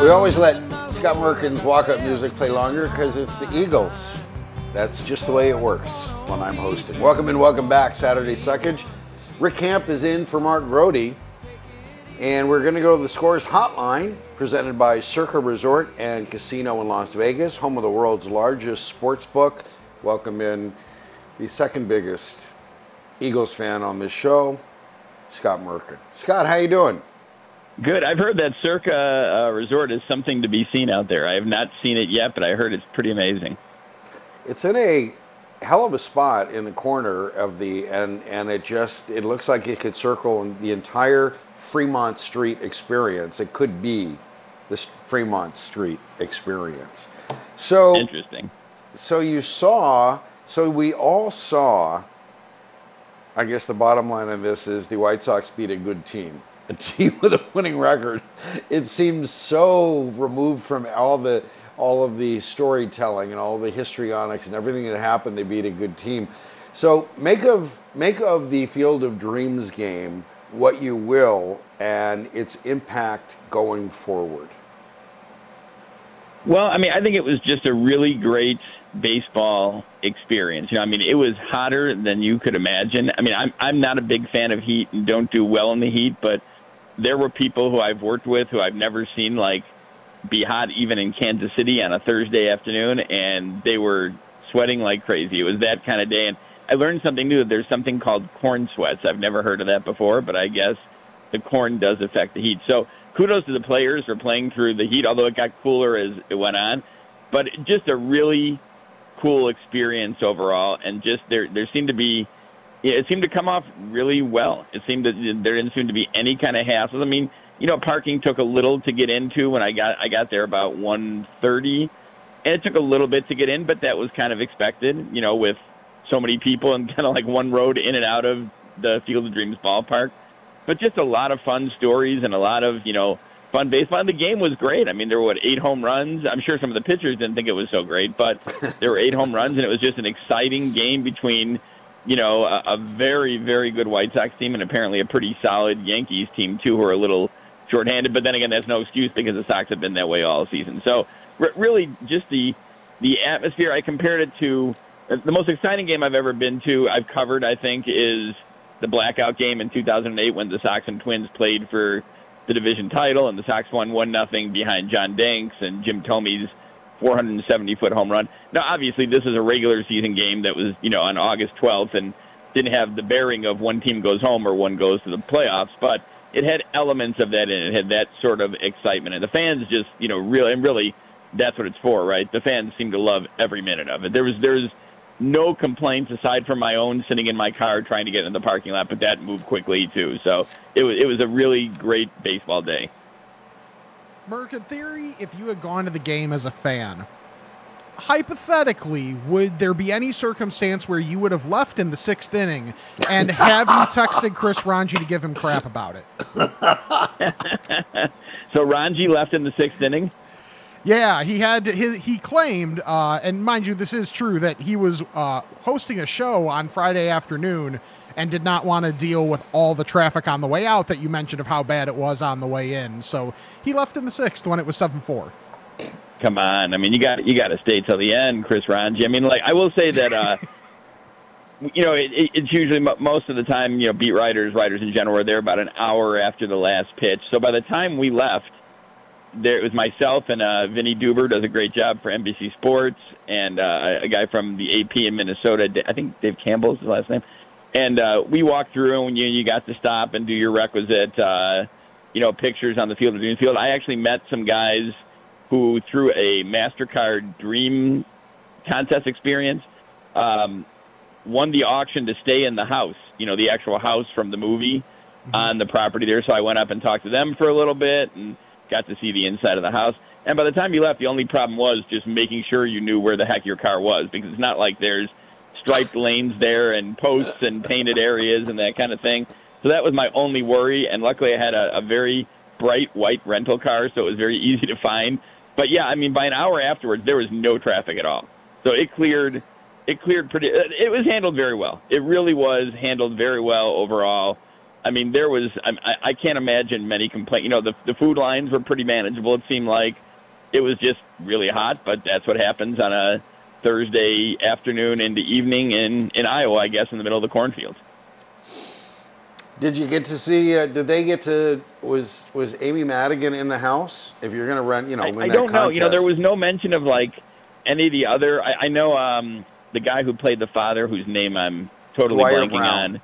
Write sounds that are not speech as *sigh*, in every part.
We always let Scott Merkin's walk-up music play longer because it's the Eagles. That's just the way it works when I'm hosting. Welcome and welcome back, Saturday Suckage. Rick Camp is in for Mark Grote, and we're going to go to the Scores Hotline, presented by Circa Resort and Casino in Las Vegas, home of the world's largest sports book. Welcome in the second biggest Eagles fan on this show, Scott Merkin. Scott, how you doing? Good. I've heard that Circa uh, Resort is something to be seen out there. I have not seen it yet, but I heard it's pretty amazing. It's in a hell of a spot in the corner of the and and it just it looks like it could circle the entire Fremont Street experience. It could be this Fremont Street experience. So Interesting. so you saw so we all saw I guess the bottom line of this is the White Sox beat a good team. *laughs* A team with a winning record. It seems so removed from all the all of the storytelling and all the histrionics and everything that happened. They beat a good team. So make of make of the Field of Dreams game what you will and its impact going forward. Well, I mean, I think it was just a really great baseball experience. You know, I mean, it was hotter than you could imagine. I mean, I'm I'm not a big fan of heat and don't do well in the heat, but there were people who I've worked with who I've never seen like be hot even in Kansas City on a Thursday afternoon, and they were sweating like crazy. It was that kind of day, and I learned something new. There's something called corn sweats. I've never heard of that before, but I guess the corn does affect the heat. So kudos to the players for playing through the heat, although it got cooler as it went on. But just a really cool experience overall, and just there there seemed to be it seemed to come off really well. It seemed that there didn't seem to be any kind of hassles. I mean, you know, parking took a little to get into when I got I got there about 1:30, and it took a little bit to get in, but that was kind of expected. You know, with so many people and *laughs* kind of like one road in and out of the Field of Dreams ballpark. But just a lot of fun stories and a lot of you know fun baseball. And the game was great. I mean, there were what eight home runs. I'm sure some of the pitchers didn't think it was so great, but *laughs* there were eight home runs, and it was just an exciting game between you know, a, a very, very good White Sox team and apparently a pretty solid Yankees team, too, who are a little shorthanded. But then again, that's no excuse because the Sox have been that way all season. So, r- really, just the the atmosphere. I compared it to uh, the most exciting game I've ever been to. I've covered, I think, is the blackout game in 2008 when the Sox and Twins played for the division title, and the Sox won one nothing behind John Danks and Jim Thome's 470 foot home run. Now, obviously, this is a regular season game that was, you know, on August 12th and didn't have the bearing of one team goes home or one goes to the playoffs, but it had elements of that in it. It had that sort of excitement, and the fans just, you know, really and really, that's what it's for, right? The fans seem to love every minute of it. There was there's no complaints aside from my own sitting in my car trying to get in the parking lot, but that moved quickly too. So it was it was a really great baseball day. Merc, in theory, if you had gone to the game as a fan, hypothetically, would there be any circumstance where you would have left in the sixth inning and have you texted Chris Rongey to give him crap about it? *laughs* so Rongey left in the sixth inning. Yeah, he had his, he claimed, uh, and mind you, this is true that he was uh, hosting a show on Friday afternoon and did not want to deal with all the traffic on the way out that you mentioned of how bad it was on the way in. So he left in the sixth when it was seven four. Come on, I mean you got you got to stay till the end, Chris Rongey. I mean, like I will say that. Uh, *laughs* you know, it, it's usually most of the time, you know, beat writers, writers in general, are there about an hour after the last pitch. So by the time we left, there it was myself and uh, Vinnie Duber does a great job for NBC Sports, and uh, a guy from the AP in Minnesota. I think Dave Campbell's his last name. And uh, we walked through, and you you got to stop and do your requisite, uh, you know, pictures on the field of the field. I actually met some guys who, through a Mastercard Dream contest experience, um, won the auction to stay in the house. You know, the actual house from the movie mm-hmm. on the property there. So I went up and talked to them for a little bit and got to see the inside of the house. And by the time you left, the only problem was just making sure you knew where the heck your car was because it's not like there's striped lanes there and posts and painted areas and that kind of thing. So that was my only worry. And luckily, I had a, a very bright white rental car, so it was very easy to find. But yeah, I mean, by an hour afterwards, there was no traffic at all. So it cleared. It cleared pretty. Uh, it was handled very well. It really was handled very well overall. I mean, there was I, I can't imagine many complaints. You know, the the food lines were pretty manageable. It seemed like it was just really hot, but that's what happens on a Thursday afternoon into evening in in Iowa, I guess, in the middle of the cornfields. Did you get to see? Uh, did they get to? Was was Amy Madigan in the house? If you're going to run, you know, I, I don't know. You know, there was no mention of like any of the other. I, I know um, the guy who played the father, whose name I'm totally Dwier blanking Brown. on.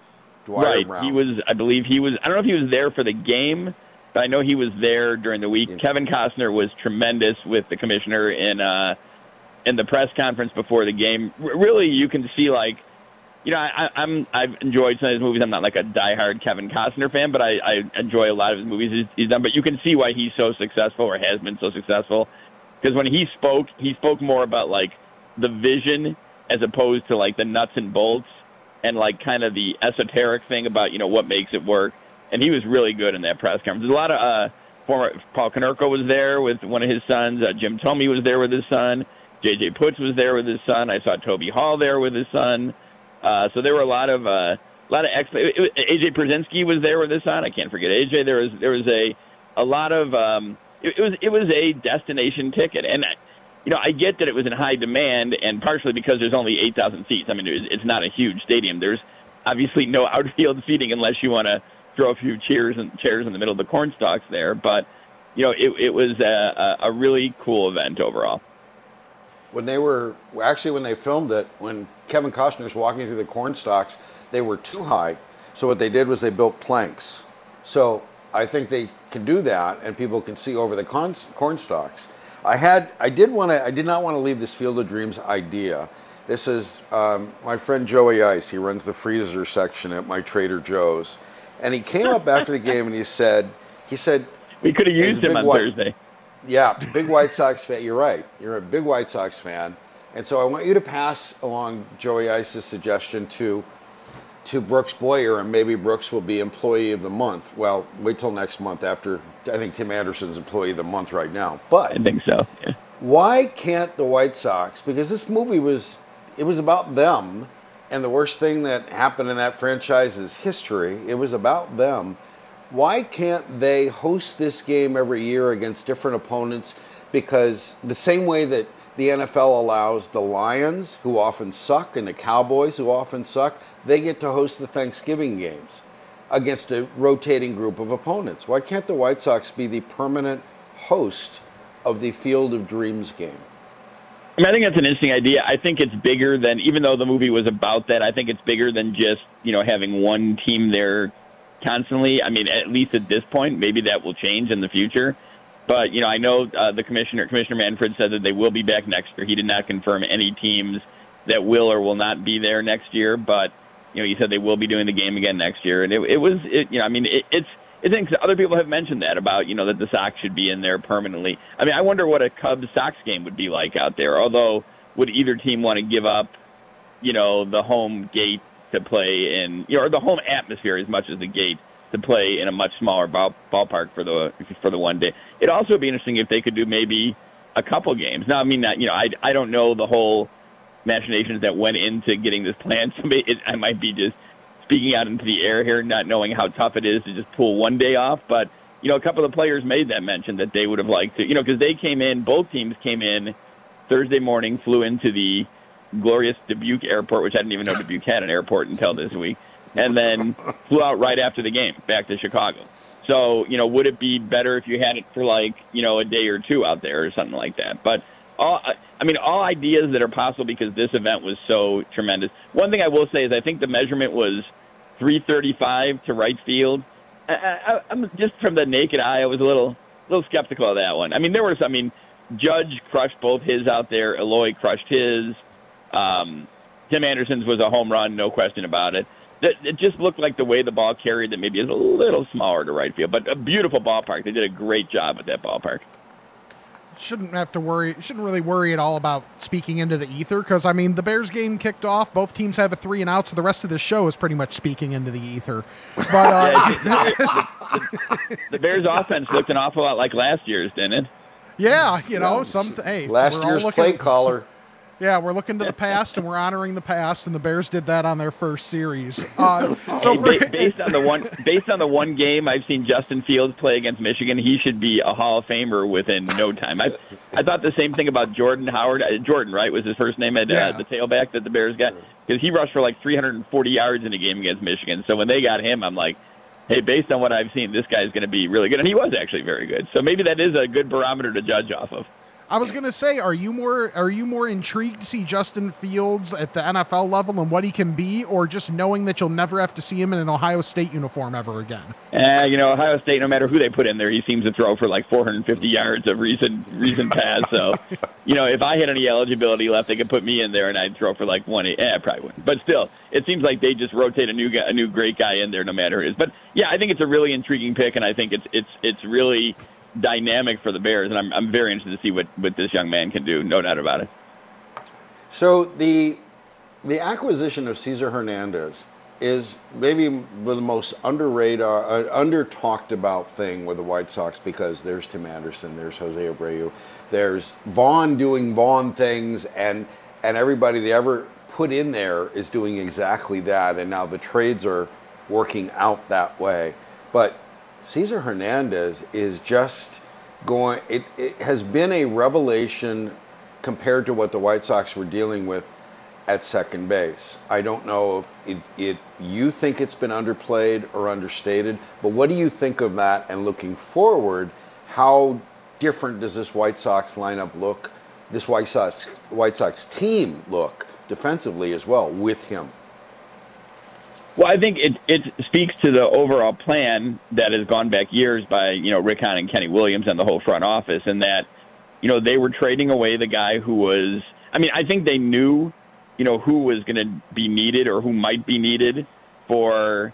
Dwier right. Brown. He was, I believe he was, I don't know if he was there for the game, but I know he was there during the week. Yes. Kevin Costner was tremendous with the commissioner in, uh, in the press conference before the game. Really, you can see like, you know, I, I'm I've enjoyed some of his movies. I'm not like a diehard Kevin Costner fan, but I, I enjoy a lot of his movies he's, he's done. But you can see why he's so successful or has been so successful because when he spoke, he spoke more about like the vision as opposed to like the nuts and bolts and like kind of the esoteric thing about you know what makes it work. And he was really good in that press conference. There's a lot of uh, former Paul Konerko was there with one of his sons. Uh, Jim Thome was there with his son. J.J. Putz was there with his son. I saw Toby Hall there with his son. Uh, so there were a lot of uh, a lot of ex. AJ Pierzynski was there with his son. I can't forget AJ. There was there was a a lot of um, it, it was it was a destination ticket, and you know I get that it was in high demand, and partially because there's only eight thousand seats. I mean, it's, not a huge stadium. There's obviously no *laughs* outfield seating unless you want to throw a few chairs and chairs in the middle of the corn stalks there. But you know, it it was a, a really cool event overall. When they were actually when they filmed it, when Kevin Costner's walking through the corn stalks, they were too high. So what they did was they built planks. So I think they can do that, and people can see over the corn, corn stalks. I had, I did want to, I did not want to leave this Field of Dreams idea. This is um, my friend Joey Ice. He runs the freezer section at my Trader Joe's, and he came up after the game and he said, he said, We could have used him on white- Thursday. Yeah, big White Sox fan. You're right. You're a big White Sox fan, and so I want you to pass along Joey Ice's suggestion to to Brooks Boyer, and maybe Brooks will be Employee of the Month. Well, wait till next month. After I think Tim Anderson's Employee of the Month right now. But I think so. Yeah. why can't the White Sox? Because this movie was it was about them, and the worst thing that happened in that franchise's history. It was about them. Why can't they host this game every year against different opponents? Because the same way that the NFL allows the Lions, who often suck, and the Cowboys, who often suck, they get to host the Thanksgiving games against a rotating group of opponents. Why can't the White Sox be the permanent host of the Field of Dreams game? I mean, I think that's an interesting idea. I think it's bigger than, even though the movie was about that, I think it's bigger than just, you know, having one team there constantly. I mean, at least at this point, maybe that will change in the future. But, you know, I know uh, the commissioner, Commissioner Manfred said that they will be back next year. He did not confirm any teams that will or will not be there next year, but, you know, he said they will be doing the game again next year. And it, it was, it, you know, I mean, it, it's, it's interesting. Other people have mentioned that about, you know, that the Sox should be in there permanently. I mean, I wonder what a Cubs Sox game would be like out there. Although would either team want to give up, you know, the home gate to play in, you know, or the home atmosphere as much as the gate to play in a much smaller ball, ballpark for the for the one day. It'd also be interesting if they could do maybe a couple games. Now, I mean, that you know, I I don't know the whole machinations that went into getting this plan. *laughs* So it, I might be just speaking out into the air here, not knowing how tough it is to just pull one day off. But you know, a couple of players made that mention that they would have liked to, you know, because they came in, both teams came in Thursday morning, flew into the glorious Dubuque airport, which I didn't even know Dubuque had an airport until this week, and then *laughs* flew out right after the game back to Chicago. So, you know, would it be better if you had it for like, you know, a day or two out there or something like that? But all, I mean, all ideas that are possible because this event was so tremendous. One thing I will say is I think the measurement was 335 to right field. I, am just from the naked eye, I was a little, little skeptical of that one. I mean, there was, I mean, Judge crushed both his out there. Eloy crushed his. Um, Tim Anderson's was a home run, no question about it. It just looked like the way the ball carried that maybe is a little smaller to right field, but a beautiful ballpark. They did a great job at that ballpark shouldn't have to worry shouldn't really worry at all about speaking into the ether because I mean the Bears game kicked off. Both teams have a three and out, so the rest of the show is pretty much speaking into the ether. But uh, the, *laughs* the, the, Bears offense looked an awful lot like last year's, didn't it? Yeah, you know, some hey, last year's play caller. Yeah, we're looking to the past and we're honoring the past, and the Bears did that on their first series. Uh, so hey, for, based on the one based on the one game I've seen Justin Fields play against Michigan, he should be a Hall of Famer within no time. I I thought the same thing about Jordan Howard. Uh, Jordan, right, was his first name at uh, yeah. uh, the tailback that the Bears got because he rushed for like 340 yards in a game against Michigan. So when they got him, I'm like. Hey, based on what I've seen, this guy's going to be really good, and he was actually very good. So maybe that is a good barometer to judge off of. I was gonna say, are you more are you more intrigued to see Justin Fields at the NFL level and what he can be, or just knowing that you'll never have to see him in an Ohio State uniform ever again? Uh, you know, Ohio State, no matter who they put in there, he seems to throw for like 450 yards of recent recent pass. So, *laughs* you know, if I had any eligibility left, they could put me in there and I'd throw for like one. Eh, I probably wouldn't. But still, it seems like they just rotate a new guy, a new great guy in there, no matter who it is. But yeah, I think it's a really intriguing pick, and I think it's it's it's really dynamic for the Bears, and I'm, I'm very interested to see what, what this young man can do. No doubt about it. So the the acquisition of Cesar Hernandez is maybe the most underrated, uh, under talked about thing with the White Sox because there's Tim Anderson, there's Jose Abreu, there's Vaughn doing Vaughn things, and and everybody they ever put in there is doing exactly that, and now the trades are working out that way. But Cesar Hernandez is just going, it, it has been a revelation compared to what the White Sox were dealing with at second base. I don't know if it, it, you think it's been underplayed or understated, but what do you think of that? And looking forward, how different does this White Sox lineup look? This White Sox White Sox team look defensively as well with him? Well, I think it it speaks to the overall plan that has gone back years by you know Rick Hahn and Kenny Williams and the whole front office, and that you know they were trading away the guy who was. I mean, I think they knew you know who was going to be needed or who might be needed for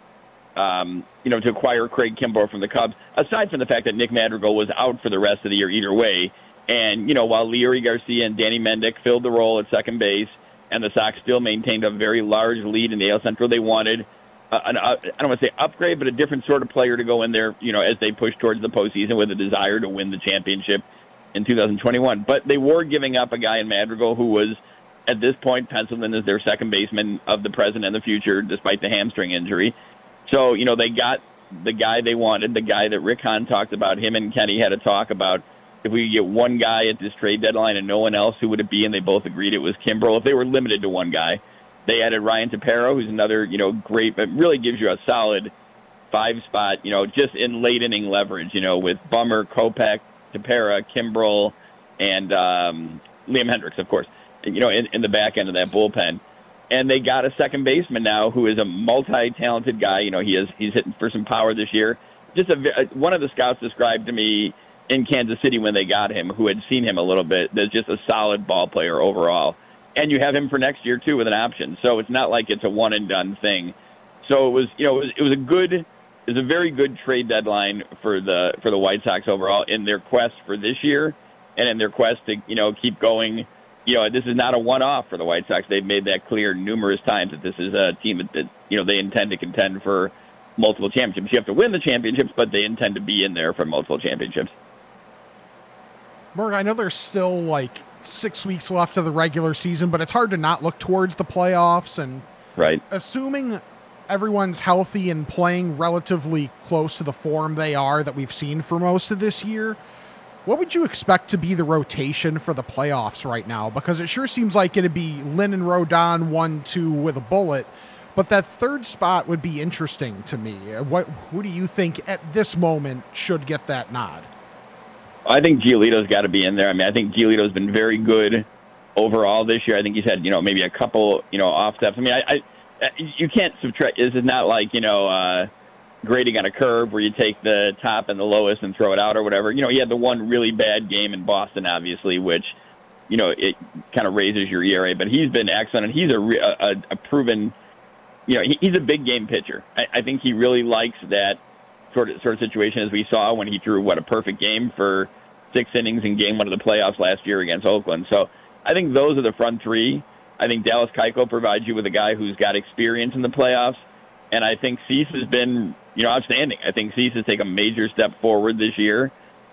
um, you know to acquire Craig Kimbrel from the Cubs. Aside from the fact that Nick Madrigal was out for the rest of the year either way, and you know while Leury Garcia and Danny Mendick filled the role at second base and the Sox still maintained a very large lead in the AL Central. They wanted uh, an, uh, I don't want to say upgrade, but a different sort of player to go in there, you know, as they push towards the postseason with a desire to win the championship in 2021. But they were giving up a guy in Madrigal who was, at this point, in as their second baseman of the present and the future, despite the hamstring injury. So, you know, they got the guy they wanted, the guy that Rick Hahn talked about. Him and Kenny had a talk about if we get one guy at this trade deadline and no one else, who would it be? And they both agreed it was Kimbrel. If they were limited to one guy, they added Ryan Tepera, who's another you know great, but really gives you a solid five spot. You know, just in late inning leverage. You know, with Bummer, Kopech, Tepera, Kimbrel, and um, Liam Hendriks, of course. You know, in, in the back end of that bullpen. And they got a second baseman now who is a multi-talented guy. You know, he is he's hitting for some power this year. Just a one of the scouts described to me in Kansas City when they got him, who had seen him a little bit, that's just a solid ball player overall. And you have him for next year too with an option, so it's not like it's a one and done thing. So it was, you know, it was, it was a good, it was a very good trade deadline for the for the White Sox overall in their quest for this year, and in their quest to you know keep going you know, this is not a one-off for the White Sox. They've made that clear numerous times that this is a team that, that you know they intend to contend for multiple championships. You have to win the championships, but they intend to be in there for multiple championships. Merg, I know there's still like six weeks left of the regular season, but it's hard to not look towards the playoffs. And right, assuming everyone's healthy and playing relatively close to the form they are that we've seen for most of this year, what would you expect to be the rotation for the playoffs right now? Because it sure seems like it'd be Lynn and Rodon one two with a bullet, but that third spot would be interesting to me. What who do you think at this moment should get that nod? I think Giolito's got to be in there. I mean, I think Giolito's been very good overall this year. I think he's had you know maybe a couple you know off steps. I mean, I, I you can't subtract. This is not like you know. uh grading on a curve where you take the top and the lowest and throw it out or whatever. You know, he had the one really bad game in Boston, obviously, which you know it kind of raises your ERA. But he's been excellent, and he's a a, a proven, you know, he, he's a big game pitcher. I, I think he really likes that sort of sort of situation as we saw when he threw what a perfect game for six innings in Game One of the playoffs last year against Oakland. So I think those are the front three. I think Dallas Keuchel provides you with a guy who's got experience in the playoffs, and I think Cease has been you know, outstanding. I think Cease has taken a major step forward this year,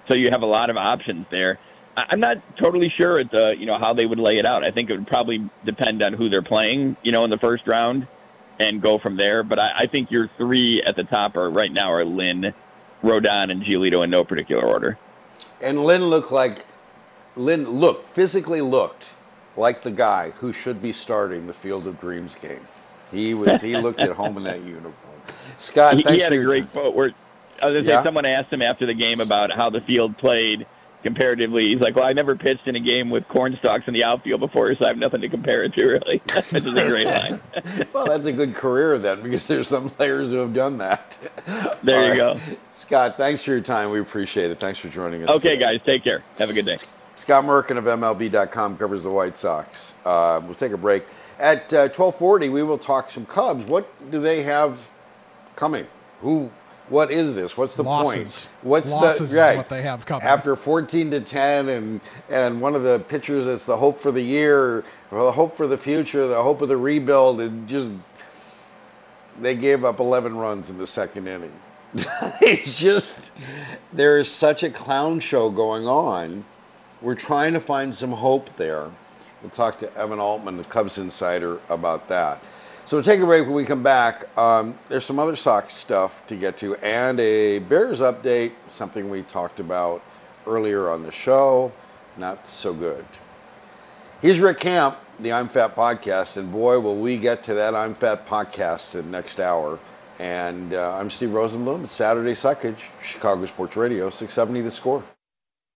so you have a lot of options there. I'm not totally sure at the you know how they would lay it out. I think it would probably depend on who they're playing, you know, in the first round, and go from there. But I, I think your three at the top are right now are Lynn, Rodon, and Giolito in no particular order. And Lynn looked like Lynn looked physically looked like the guy who should be starting the Field of Dreams game. He was he *laughs* looked at home in that uniform. Scott, he, he had a great quote where I was going to yeah. say someone asked him after the game about how the field played comparatively. He's like, "Well, I never pitched in a game with corn stalks in the outfield before, so I have nothing to compare it to, really." *laughs* Which is a great line. *laughs* well, that's a good career then, because there's some players who have done that. *laughs* There All you right. go, Scott. Thanks for your time. We appreciate it. Thanks for joining us. Okay, today. guys, take care. Have a good day. Scott Merkin of MLB.com covers the White Sox. Uh, we'll take a break. At uh, 12:40, we will talk some Cubs. What do they have coming? Who? What is this? What's the Losses. point? What's Losses the right? what they have coming after 14 to 10, and and one of the pitchers that's the hope for the year, or the hope for the future, the hope of the rebuild, and just they gave up 11 runs in the second inning. *laughs* it's just there is such a clown show going on. We're trying to find some hope there. We'll talk to Evan Altman, the Cubs insider, about that. So we'll take a break when we come back. Um, there's some other Sox stuff to get to and a Bears update, something we talked about earlier on the show. Not so good. Here's Rick Camp, the I'm Fat podcast, and boy, will we get to that I'm Fat podcast in the next hour. And uh, I'm Steve Rosenbloom. It's Saturday Suckage, Chicago Sports Radio, 670 The Score.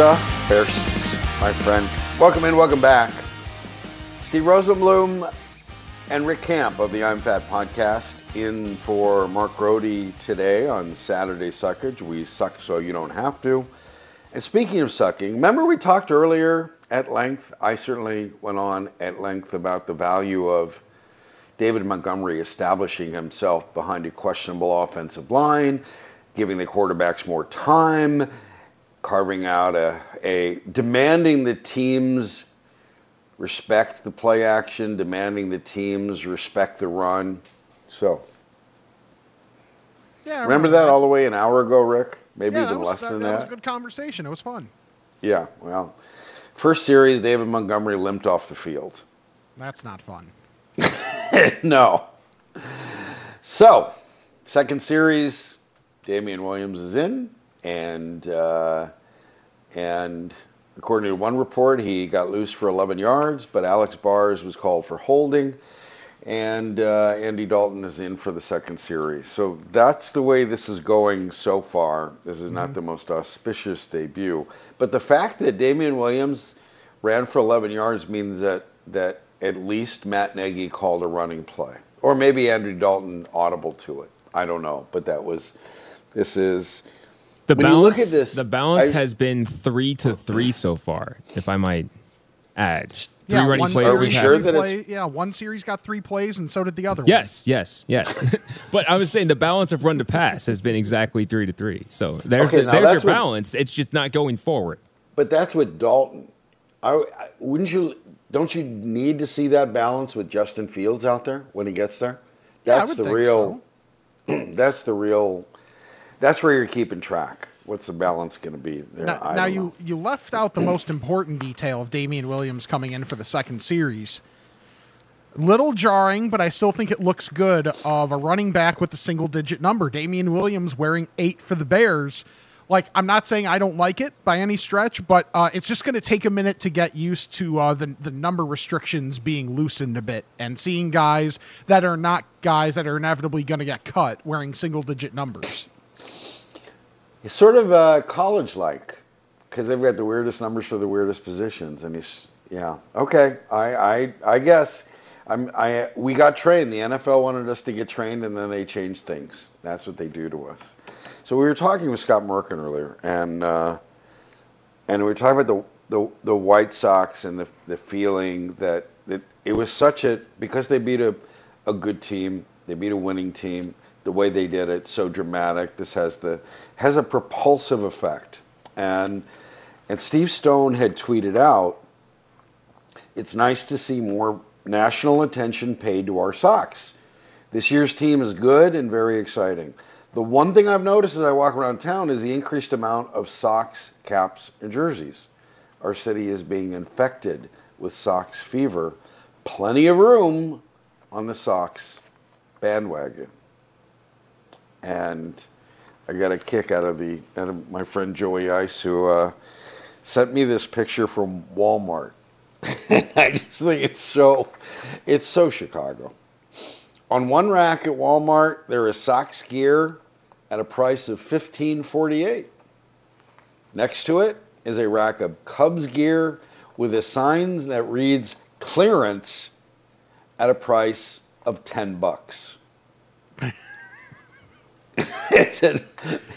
The my friend. Welcome in, welcome back. Steve Rosenbloom and Rick Camp of the I'm Fat podcast in for Mark Grote today on Saturday Suckage. We suck so you don't have to. And speaking of sucking, remember we talked earlier at length, I certainly went on at length about the value of David Montgomery establishing himself behind a questionable offensive line, giving the quarterbacks more time, carving out a, a demanding the teams respect the play action, demanding the teams respect the run. So, Yeah, I remember that all the way an hour ago, Rick? Maybe yeah, even was, less that, than that That was a good conversation. It was fun. Yeah, well, first series, David Montgomery limped off the field. That's not fun. *laughs* no. So, second series, Damien Williams is in, and uh, and according to one report, he got loose for 11 yards, but Alex Bars was called for holding, and uh, Andy Dalton is in for the second series. So that's the way this is going so far. This is not the most auspicious debut, but the fact that Damien Williams ran for 11 yards means that that at least Matt Nagy called a running play, or maybe Andrew Dalton audible to it. I don't know, but that was. This is The When you balance, look at this, the balance I- has been three to three so far, if I might add. Three Yeah, running one plays, three we series sure that play, yeah, one series got three plays, and so did the other. One. Yes, yes, yes. *laughs* but I was saying the balance of run to pass has been exactly three to three. So there's Okay, the, there's your that's what- balance. It's just not going forward. But that's with Dalton. I, I- wouldn't you? Don't you need to see that balance with Justin Fields out there when he gets there? Yeah, I That's would the think real. *clears throat* that's the real. That's where you're keeping track. What's the balance going to be there? Now, now you know. you left out the most important detail of Damien Williams coming in for the second series. Little jarring, but I still think it looks good of a running back with a single digit number. Damien Williams wearing eight for the Bears. Like, I'm not saying I don't like it by any stretch, but uh, it's just going to take a minute to get used to uh, the, the number restrictions being loosened a bit and seeing guys that are not guys that are inevitably going to get cut wearing single digit numbers. It's sort of uh, college-like because they've got the weirdest numbers for the weirdest positions, and he's yeah okay. I I I guess I'm I we got trained. The NFL wanted us to get trained, and then they changed things. That's what they do to us. So we were talking with Scott Merkin earlier, and uh, and we were talking about the the, the White Sox and the the feeling that that it was such a because they beat a a good team, they beat a winning team. The way they did it, so dramatic. This has the has a propulsive effect, and and Steve Stone had tweeted out, "It's nice to see more national attention paid to our Sox. This year's team is good and very exciting. The one thing I've noticed as I walk around town is the increased amount of socks, caps, and jerseys. Our city is being infected with Sox fever. Plenty of room on the Sox bandwagon. And I got a kick out of the out of my friend Joey Ice who uh, sent me this picture from Walmart. *laughs* I just think it's so it's so Chicago. On one rack at Walmart, there is Sox gear at a price of fifteen forty eight. Next to it is a rack of Cubs gear with a sign that reads clearance at a price of ten bucks. *laughs* *laughs* it said,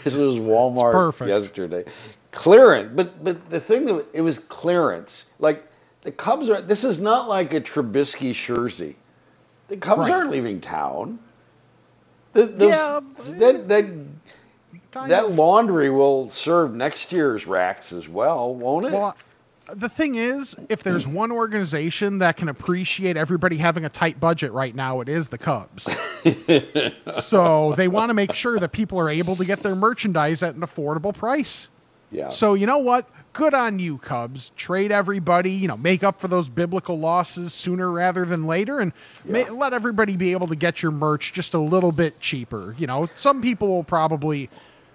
this was Walmart yesterday. Clearance, but but the thing that it was clearance. Like The Cubs are. This is not like a Trubisky jersey. The Cubs Right. aren't leaving town. The, the, Yeah, that, that, that laundry will serve next year's racks as well, won't it? Well, the thing is, if there's one organization that can appreciate everybody having a tight budget right now, it is the Cubs. *laughs* so they want to make sure that people are able to get their merchandise at an affordable price. yeah. So you know what? Good on you, Cubs. Trade everybody, you know, make up for those biblical losses sooner rather than later, and ma- let everybody be able to get your merch just a little bit cheaper. You know, some people will probably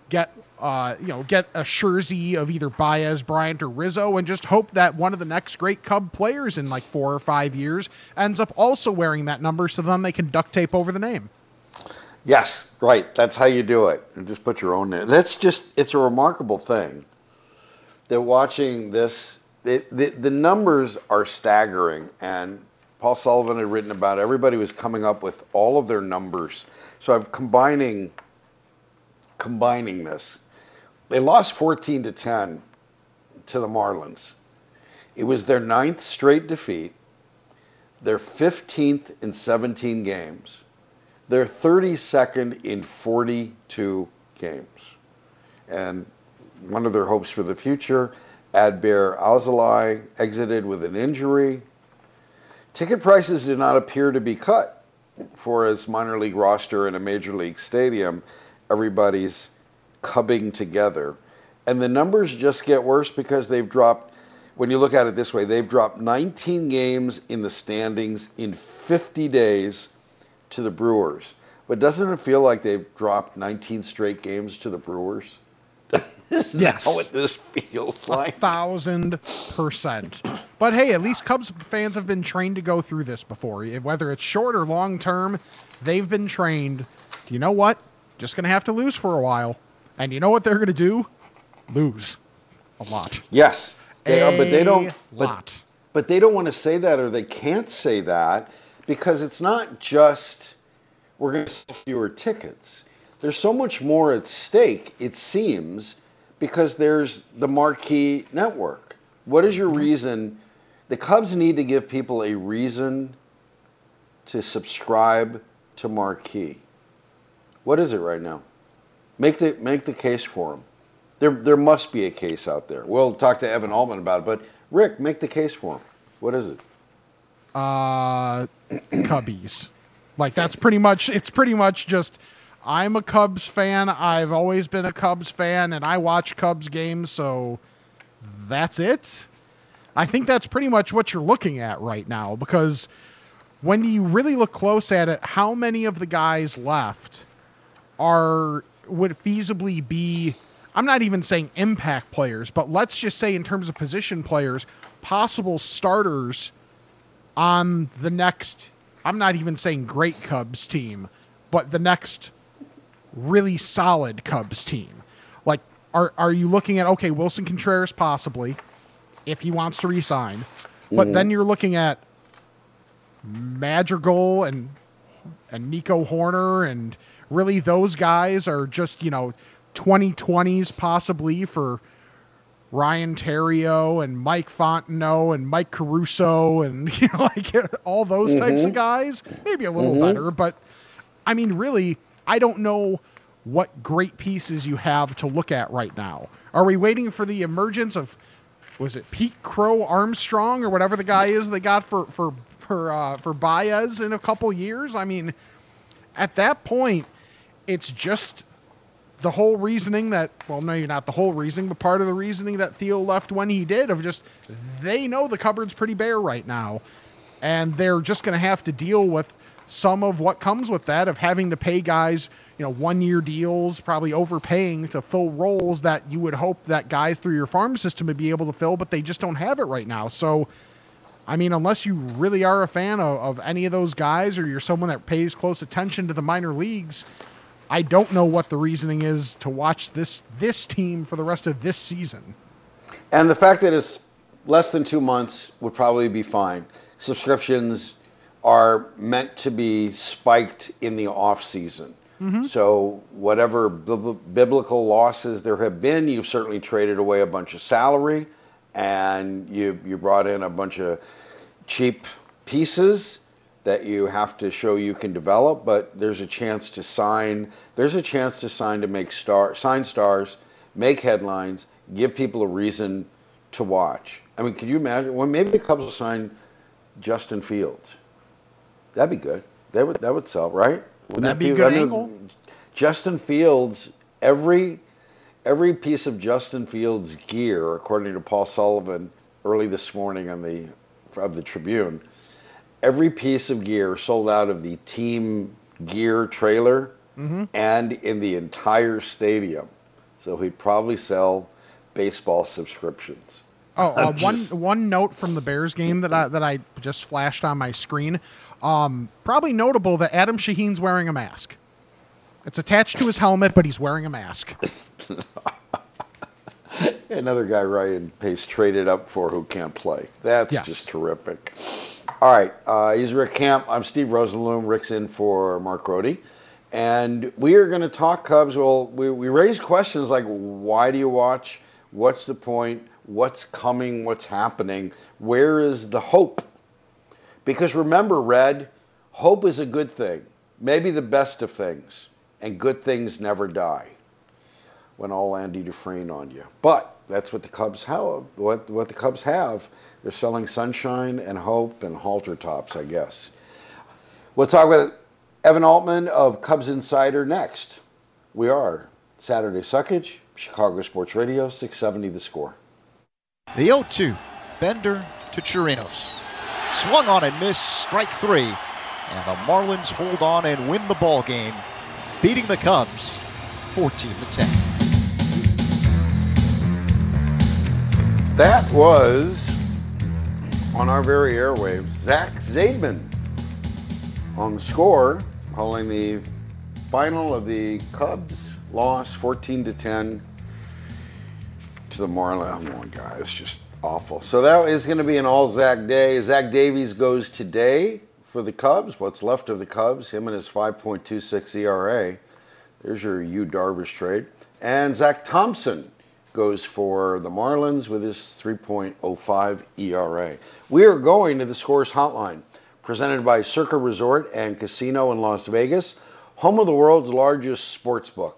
get, uh, you know, get a jersey of either Baez, Bryant, or Rizzo, and just hope that one of the next great Cub players in like four or five years ends up also wearing that number, so then they can duct tape over the name. Yes, right. That's how you do it. And just put your own name. That's just, it's a remarkable thing that watching this, it, the, the numbers are staggering. And Paul Sullivan had written about it. Everybody was coming up with all of their numbers. So I'm combining, combining this. They lost 14 to 10 to the Marlins. It was their ninth straight defeat, their 15th in 17 games. They're 32nd in 42 games. And one of their hopes for the future, Adbert Alzolay exited with an injury. Ticket prices did not appear to be cut for his minor league roster in a major league stadium. Everybody's cubbing together. And the numbers just get worse because they've dropped, when you look at it this way, they've dropped 19 games in the standings in 50 days to the Brewers. But doesn't it feel like they've dropped 19 straight games to the Brewers? *laughs* Isn't Yes. that what this feels A like? thousand percent. But hey, at least Cubs fans have been trained to go through this before. Whether it's short or long term, they've been trained. You know what? Just gonna have to lose for a while. And you know what they're gonna do? Lose. A lot. Yes, they are, but they don't. A But, lot. but they don't want to say that, or they can't say that because it's not just we're going to sell fewer tickets. There's so much more at stake. It seems because there's the marquee network. What is your mm-hmm. reason? The Cubs need to give people a reason to subscribe to Marquee. What is it right now? Make the make the case for them. There there must be a case out there. We'll talk to Evan Altman about it, but Rick, make the case for him. What is it? uh *clears throat* Cubbies. Like that's pretty much it's pretty much just I'm a Cubs fan. I've always been a Cubs fan and I watch Cubs games, so that's it. I think that's pretty much what you're looking at right now because when you really look close at it, how many of the guys left are would feasibly be I'm not even saying impact players, but let's just say in terms of position players, possible starters on the next I'm not even saying great Cubs team, but the next really solid Cubs team. Like are are you looking at okay, Willson Contreras possibly if he wants to resign. But mm. then you're looking at Madrigal and and Nico Hoerner and really those guys are just, you know, 2020s possibly for Ryan Theriot and Mike Fontenot and Mike Caruso and *laughs* you know like all those types of guys. Maybe a little better, but I mean really I don't know what great pieces you have to look at right now. Are we waiting for the emergence of was it Pete Crow Armstrong or whatever the guy is they got for for for uh, for Baez in a couple years? I mean, at that point, it's just the whole reasoning that well, no, you're not the whole reasoning, but part of the reasoning that Theo left when he did of just they know the cupboard's pretty bare right now, and they're just going to have to deal with some of what comes with that of having to pay guys, you know, one year deals, probably overpaying to fill roles that you would hope that guys through your farm system would be able to fill, but they just don't have it right now. So, I mean, unless you really are a fan of, of any of those guys or you're someone that pays close attention to the minor leagues, I don't know what the reasoning is to watch this this team for the rest of this season. And the fact that it's less than two months would probably be fine. Subscriptions are meant to be spiked in the off season. Mm-hmm. So whatever bib- biblical losses there have been, you've certainly traded away a bunch of salary, and you you brought in a bunch of cheap pieces that you have to show you can develop, but there's a chance to sign. There's a chance to sign to make star sign stars, make headlines, give people a reason to watch. I mean, could you imagine? Well, maybe the Cubs will sign Justin Fields. That'd be good. That would that would sell, right? Wouldn't That'd be a I good mean, angle. Justin Fields, every every piece of Justin Fields gear, according to Paul Sullivan early this morning on the of the Tribune, every piece of gear sold out of the team gear trailer Mm-hmm. and in the entire stadium. So he'd probably sell baseball subscriptions. Oh, *laughs* uh, one one note from the Bears game that I that I just flashed on my screen. Um, probably notable that Adam Shaheen's wearing a mask. It's attached to his helmet, but he's wearing a mask. *laughs* Another guy Ryan Pace traded up for who can't play. That's Yes. just terrific. All right, uh, he's Rick Camp. I'm Steve Rosenbloom. Rick's in for Mark Grote. And we are going to talk Cubs. Well, we, we raised questions like why do you watch? What's the point? What's coming? What's happening? Where is the hope? Because remember, Red, hope is a good thing, maybe the best of things, and good things never die when all Andy Dufresne on you. But that's what the Cubs have. What what the Cubs have. They're selling sunshine and hope and halter tops, I guess. We'll talk with Evan Altman of Cubs Insider next. We are Saturday Suckage, Chicago Sports Radio, 670 The Score. The 0 2. Bender to Chirinos. Swung on and missed, strike three. And the Marlins hold on and win the ball game, beating the Cubs 14 to 10. That was on our very airwaves, Zach Zaidman on the score, calling the final of the Cubs loss 14 to 10 to the Marlins. Oh my it's just awful. So that is going to be an all Zach day. Zach Davies goes today for the Cubs. What's left of the Cubs? Him and his 5.26 ERA. There's your Yu Darvish trade. And Zach Thompson goes for the Marlins with his 3.05 ERA. We are going to the Scores Hotline, presented by Circa Resort and Casino in Las Vegas, home of the world's largest sports book.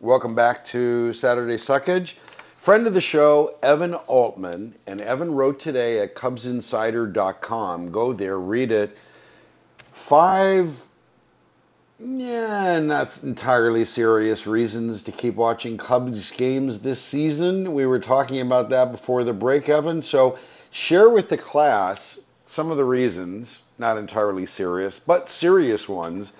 Welcome back to Saturday Suckage. Friend of the show, Evan Altman, and Evan wrote today at CubsInsider.com. Go there, read it. Five yeah, not entirely serious reasons to keep watching Cubs games this season. We were talking about that before the break, Evan. So share with the class some of the reasons, not entirely serious, but serious ones,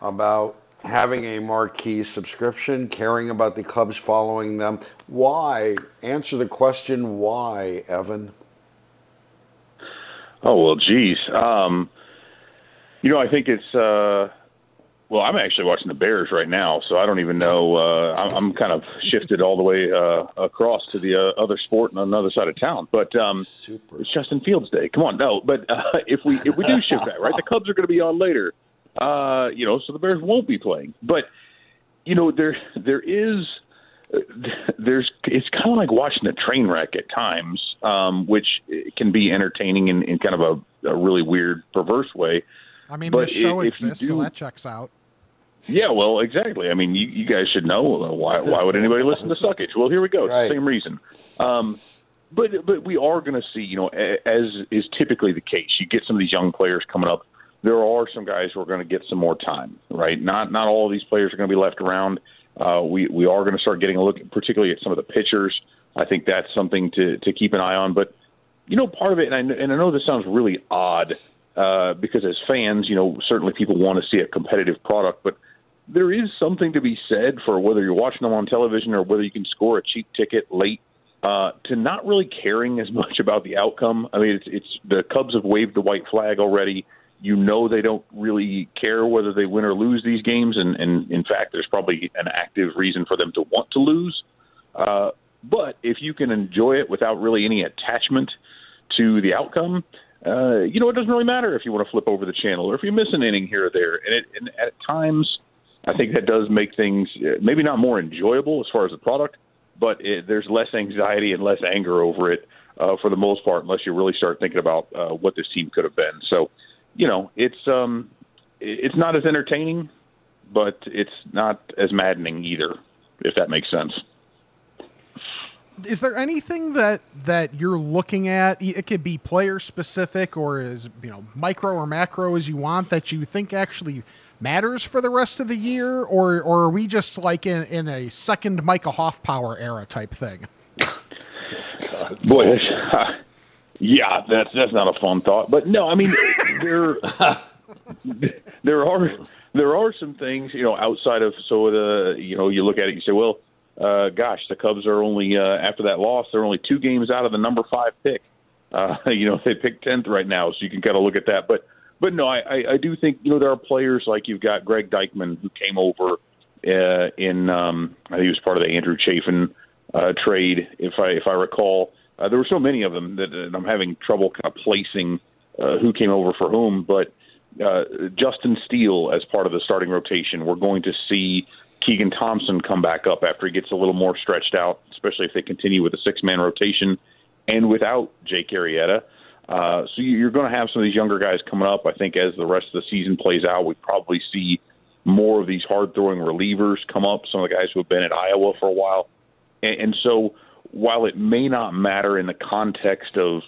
about having a marquee subscription, caring about the Cubs following them. Why? Answer the question why, Evan. Oh well, geez. Um, you know, I think it's. Uh, well, I'm actually watching the Bears right now, so I don't even know. Uh, I'm, I'm kind of shifted all the way uh, across to the uh, other sport on another side of town. But um, it's Justin Fields Day. Come on, no. But uh, *laughs* if we if we do shift that, right, the Cubs are going to be on later. Uh, you know, so the Bears won't be playing. But you know, there there is uh, there's it's kind of like watching a train wreck at times, um, which can be entertaining in, in kind of a, a really weird, perverse way. I mean, But this show if exists, so do- that checks out. Yeah, well, exactly. I mean, you, you guys should know uh, why. Why would anybody listen to Suckage? Well, here we go. It's the same reason. Um, but but we are going to see, you know, a- as is typically the case, you get some of these young players coming up. There are some guys who are going to get some more time, right? Not not all of these players are going to be left around. Uh, we we are going to start getting a look, particularly at some of the pitchers. I think that's something to to keep an eye on. But you know, part of it, and I, and I know this sounds really odd uh, because as fans, you know, certainly people want to see a competitive product, but there is something to be said for whether you're watching them on television or whether you can score a cheap ticket late uh, to not really caring as *laughs* much about the outcome. I mean, it's, it's the Cubs have waved the white flag already. You know they don't really care whether they win or lose these games, and, and in fact, there's probably an active reason for them to want to lose. Uh, but if you can enjoy it without really any attachment to the outcome, uh, you know, it doesn't really matter if you want to flip over the channel or if you miss an inning here or there. And, it, and at times, I think that does make things uh, maybe not more enjoyable as far as the product, but it, there's less anxiety and less anger over it uh, for the most part, unless you really start thinking about uh, what this team could have been. So, you know, it's um, it's not as entertaining, but it's not as maddening either, if that makes sense. Is there anything that that you're looking at? It could be player specific or as you know micro or macro as you want that you think actually matters for the rest of the year, or or are we just like in in a second Micah Hoffpauir era type thing? *laughs* Boy, *laughs* yeah, that's that's not a fun thought. But no, I mean *laughs* there there are there are some things you know outside of so the you know you look at it you say well uh, gosh the Cubs are only uh, after that loss they're only two games out of the number five pick. Uh, *laughs* you know they picked tenth right now, so you can kind of look at that. But but no, I, I, I do think you know there are players like you've got Greg Deichmann who came over uh, in um, I think he was part of the Andrew Chafin uh, trade if I if I recall. Uh, there were so many of them that, that I'm having trouble kind of placing uh, who came over for whom, but uh, Justin Steele as part of the starting rotation. We're going to see Keegan Thompson come back up after he gets a little more stretched out, especially if they continue with a six man rotation and without Jake Arrieta. Uh, so you're going to have some of these younger guys coming up. I think as the rest of the season plays out, we probably see more of these hard throwing relievers come up. Some of the guys who have been at Iowa for a while, and, and so while it may not matter in the context of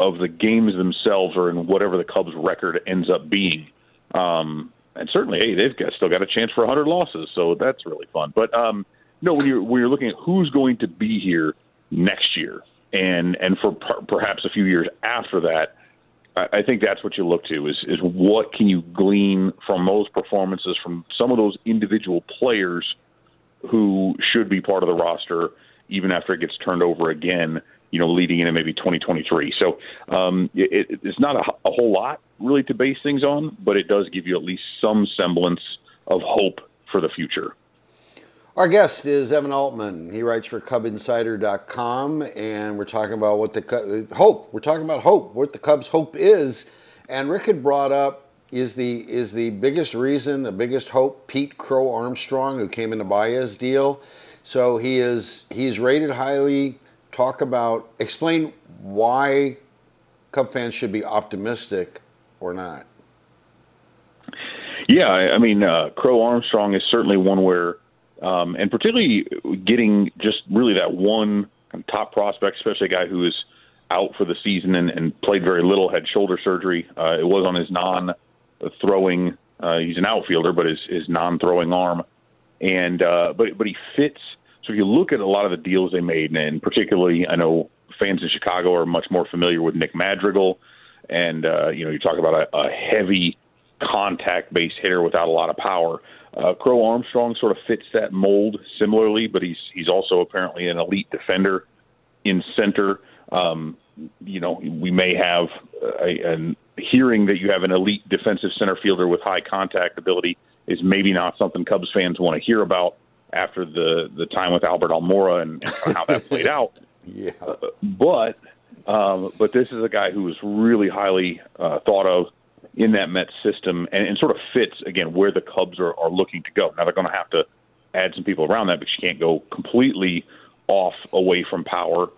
of the games themselves or in whatever the Cubs' record ends up being. Um, and certainly, hey, they've got, still got a chance for 100 losses, so that's really fun. But um, no, when you're when you're looking at who's going to be here next year, and and for per- perhaps a few years after that, I, I think that's what you look to is is what can you glean from those performances from some of those individual players who should be part of the roster even after it gets turned over again you know, leading into maybe 2023. So um, it, it's not a, a whole lot really to base things on, but it does give you at least some semblance of hope for the future. Our guest is Evan Altman. He writes for CubInsider.com, and we're talking about what the hope. We're talking about hope, what the Cubs' hope is. And Rick had brought up is the is the biggest reason, the biggest hope, Pete Crow Armstrong, who came into Baez deal. So he is he's rated highly talk about, explain why Cub fans should be optimistic or not. Yeah, I mean, uh, Crow Armstrong is certainly one where, um, and particularly getting just really that one top prospect, especially a guy who is out for the season and, and played very little, had shoulder surgery. Uh, it was on his non-throwing. Uh, he's an outfielder, but his, his non-throwing arm, and uh, but but he fits so if you look at a lot of the deals they made, and particularly, I know fans in Chicago are much more familiar with Nick Madrigal, and uh, you know you talk about a, a heavy contact-based hitter without a lot of power. Uh, Crow Armstrong sort of fits that mold similarly, but he's he's also apparently an elite defender in center. Um, you know, we may have a, a hearing that you have an elite defensive center fielder with high contact ability is maybe not something Cubs fans want to hear about after the the time with Albert Almora and, and how that *laughs* played out. Yeah. Uh, but um, but this is a guy who was really highly uh, thought of in that Mets system and, and sort of fits again where the Cubs are, are looking to go. Now they're going to have to add some people around that, but you can't go completely off away from power.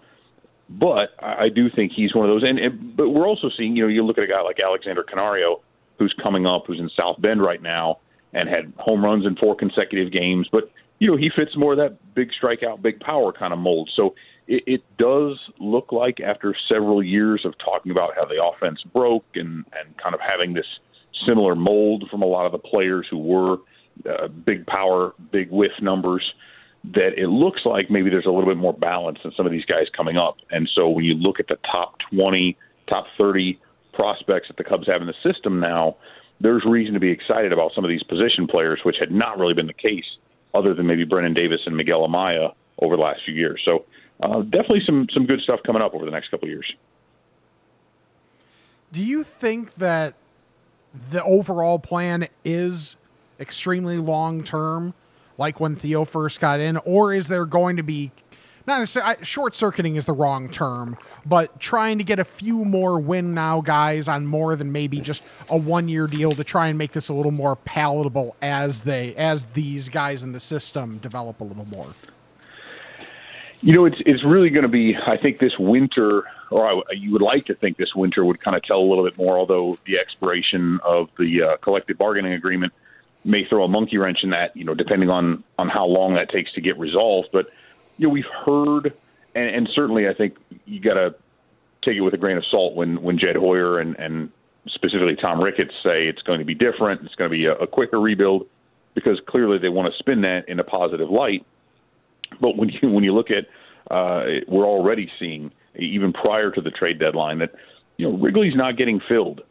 But I, I do think he's one of those. And, and but we're also seeing, you know, you look at a guy like Alexander Canario, who's coming up, who's in South Bend right now, and had home runs in four consecutive games. But you know, he fits more of that big strikeout, big power kind of mold. So it, it does look like after several years of talking about how the offense broke and, and kind of having this similar mold from a lot of the players who were uh, big power, big whiff numbers, that it looks like maybe there's a little bit more balance in some of these guys coming up. And so when you look at the top 20, top 30 prospects that the Cubs have in the system now, there's reason to be excited about some of these position players, which had not really been the case other than maybe Brennen Davis and Miguel Amaya over the last few years. So uh, definitely some some good stuff coming up over the next couple of years. Do you think that the overall plan is extremely long term, like when Theo first got in, or is there going to be not necessarily short circuiting is the wrong term, but trying to get a few more win now guys on more than maybe just a one year deal to try and make this a little more palatable as they as these guys in the system develop a little more. You know, it's it's really going to be. I think this winter or I, you would like to think this winter would kind of tell a little bit more. Although the expiration of the uh, collective bargaining agreement may throw a monkey wrench in that, you know, depending on on how long that takes to get resolved. But you know, we've heard, and, and certainly I think you got to take it with a grain of salt when when Jed Hoyer and and specifically Tom Ricketts say it's going to be different, it's going to be a, a quicker rebuild, because clearly they want to spin that in a positive light. But when you when you look at, uh, we're already seeing even prior to the trade deadline that you know Wrigley's not getting filled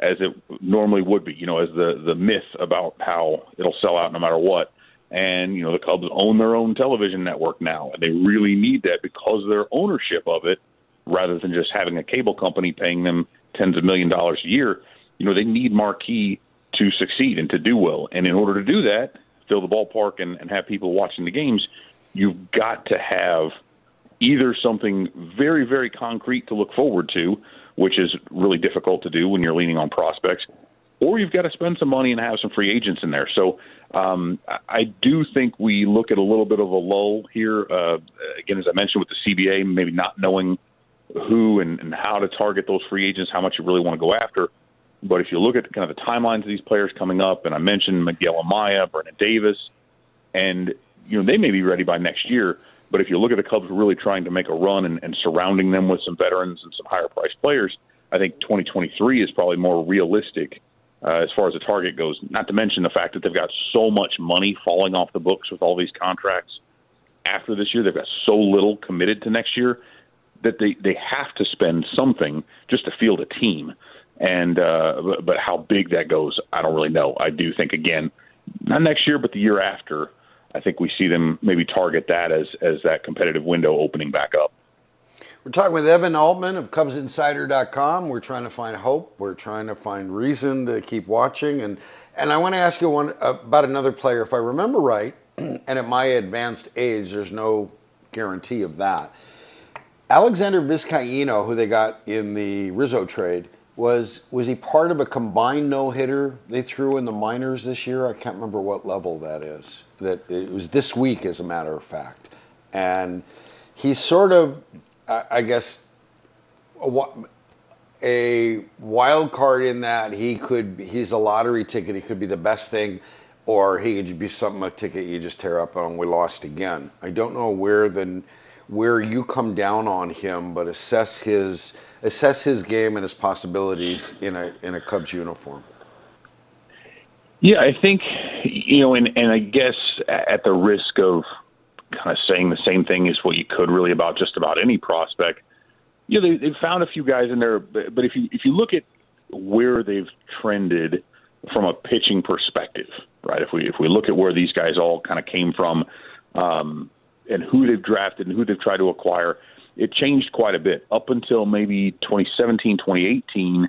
as it normally would be. You know, as the the myth about how it'll sell out no matter what. And you know the Cubs own their own television network now, and they really need that because of their ownership of it, rather than just having a cable company paying them tens of million dollars a year. You know they need marquee to succeed and to do well. And in order to do that, fill the ballpark and, and have people watching the games, you've got to have either something very, very concrete to look forward to, which is really difficult to do when you're leaning on prospects, or you've got to spend some money and have some free agents in there. So um, I do think we look at a little bit of a lull here. Uh, again, as I mentioned with the CBA, maybe not knowing who and, and how to target those free agents, how much you really want to go after. But if you look at kind of the timelines of these players coming up, and I mentioned Miguel Amaya, Brennen Davis, and you know they may be ready by next year. But if you look at the Cubs really trying to make a run and, and surrounding them with some veterans and some higher priced players, I think 2023 is probably more realistic uh, as far as the target goes. Not to mention the fact that they've got so much money falling off the books with all these contracts after this year. They've got so little committed to next year that they, they have to spend something just to field a team. And uh, but, but how big that goes, I don't really know. I do think again, not next year, but the year after. I think we see them maybe target that as as that competitive window opening back up. We're talking with Evan Altman of CubsInsider.com. We're trying to find hope. We're trying to find reason to keep watching. And and I want to ask you one about another player. If I remember right, *clears throat* and at my advanced age, there's no guarantee of that. Alexander Vizcaino, who they got in the Rizzo trade, was was he part of a combined no hitter they threw in the minors this year? I can't remember what level that is. That it was this week, as a matter of fact, and he's sort of, I guess, a, a wild card in that he could he's a lottery ticket. He could be the best thing, or he could be something a ticket you just tear up and we lost again. I don't know where the where you come down on him, but assess his assess his game and his possibilities in a in a Cubs uniform. Yeah, I think you know, and and I guess at the risk of kind of saying the same thing as what you could really about just about any prospect, you know, they, they've found a few guys in there, but, but if you if you look at where they've trended from a pitching perspective, right? If we if we look at where these guys all kind of came from, um, and who they've drafted and who they've tried to acquire, it changed quite a bit. Up until maybe 2017, 2018,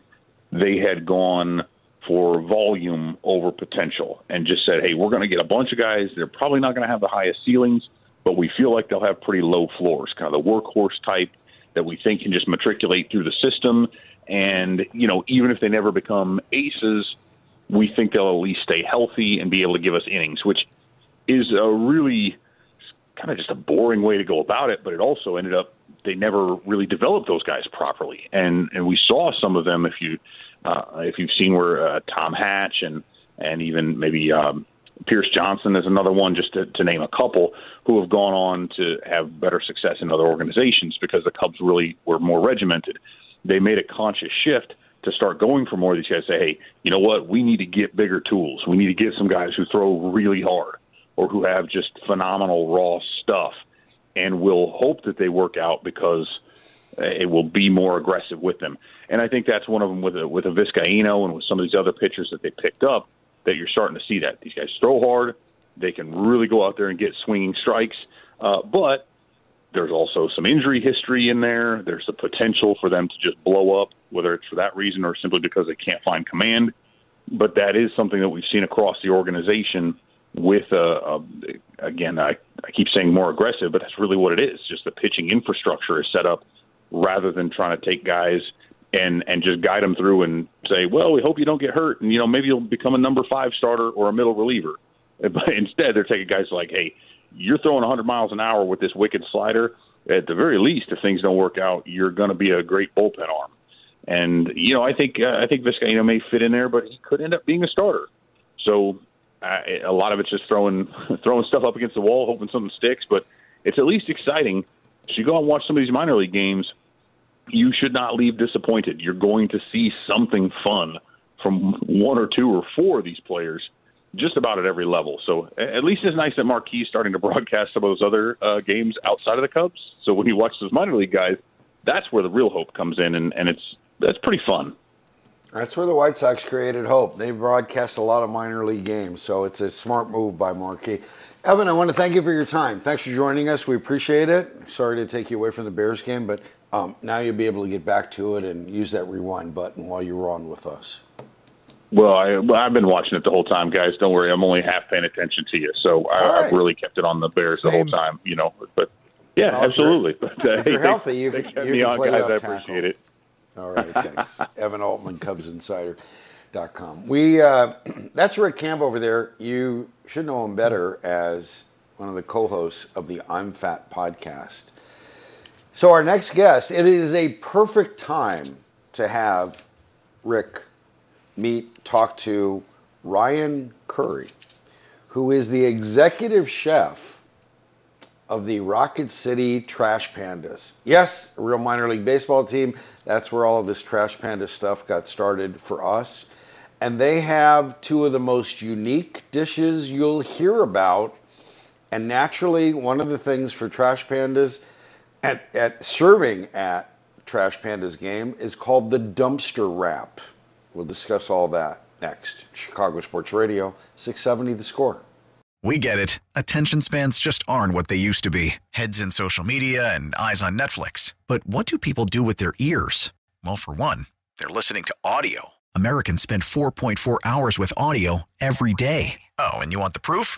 they had gone for volume over potential and just said, hey, we're going to get a bunch of guys. They're probably not going to have the highest ceilings, but we feel like they'll have pretty low floors, kind of the workhorse type that we think can just matriculate through the system. And, you know, even if they never become aces, we think they'll at least stay healthy and be able to give us innings, which is a really kind of just a boring way to go about it, but it also ended up they never really developed those guys properly, and and we saw some of them if you uh, if you've seen where uh, Tom Hatch and and even maybe um, Pierce Johnson is another one, just to, to name a couple, who have gone on to have better success in other organizations because the Cubs really were more regimented. They made a conscious shift to start going for more of these guys. Say, hey, you know what? We need to get bigger tools. We need to get some guys who throw really hard or who have just phenomenal raw stuff, and we'll hope that they work out because eh, it will be more aggressive with them. And I think that's one of them with a, with a Vizcaino and with some of these other pitchers that they picked up that you're starting to see that these guys throw hard, they can really go out there and get swinging strikes, uh, but there's also some injury history in there. There's the potential for them to just blow up, whether it's for that reason or simply because they can't find command. But that is something that we've seen across the organization with a, a again, I, I keep saying more aggressive, but that's really what it is. Just the pitching infrastructure is set up rather than trying to take guys and and just guide them through and say, well, we hope you don't get hurt, and you know maybe you'll become a number five starter or a middle reliever. *laughs* But instead, they're taking guys like, hey, you're throwing 100 miles an hour with this wicked slider. at the very least, if things don't work out, you're going to be a great bullpen arm. And you know, I think uh, I think know may fit in there, but he could end up being a starter. So uh, a lot of it's just throwing *laughs* throwing stuff up against the wall, hoping something sticks. But it's at least exciting. So you go and watch some of these minor league games. You should not leave disappointed. You're going to see something fun from one or two or four of these players just about at every level. So at least it's nice that Marquee starting to broadcast some of those other uh, games outside of the Cubs. So when you watch those minor league guys, that's where the real hope comes in, and, and it's that's pretty fun. That's where the White Sox created hope. They broadcast a lot of minor league games, so it's a smart move by Marquee. Evan, I want to thank you for your time. Thanks for joining us. We appreciate it. Sorry to take you away from the Bears game, but um, now you'll be able to get back to it and use that rewind button while you're on with us. Well, I, I've been watching it the whole time, guys. Don't worry, I'm only half paying attention to you, so I, right. I've really kept it on the Bears Same. the whole time. You know, but yeah, well, absolutely. But uh, if you're *laughs* hey, healthy, you, thanks, you, you can on, play guys. I appreciate it. All right, *laughs* thanks. Evan Altman, Cubs CubsInsider.com. We uh, *clears throat* that's Rick Camp over there. You should know him better as one of the co-hosts of the I'm Fat podcast. So our next guest, it is a perfect time to have Rick meet, talk to Ryan Curry, who is the executive chef of the Rocket City Trash Pandas. Yes, a real minor league baseball team. That's where all of this Trash Panda stuff got started for us. And they have two of the most unique dishes you'll hear about. And naturally, one of the things for Trash Pandas at, at serving at Trash Pandas game is called the dumpster wrap. We'll discuss all that next. Chicago Sports Radio, 670 the score. We get it. Attention spans just aren't what they used to be heads in social media and eyes on Netflix. But what do people do with their ears? Well, for one, they're listening to audio. Americans spend 4.4 hours with audio every day. Oh, and you want the proof?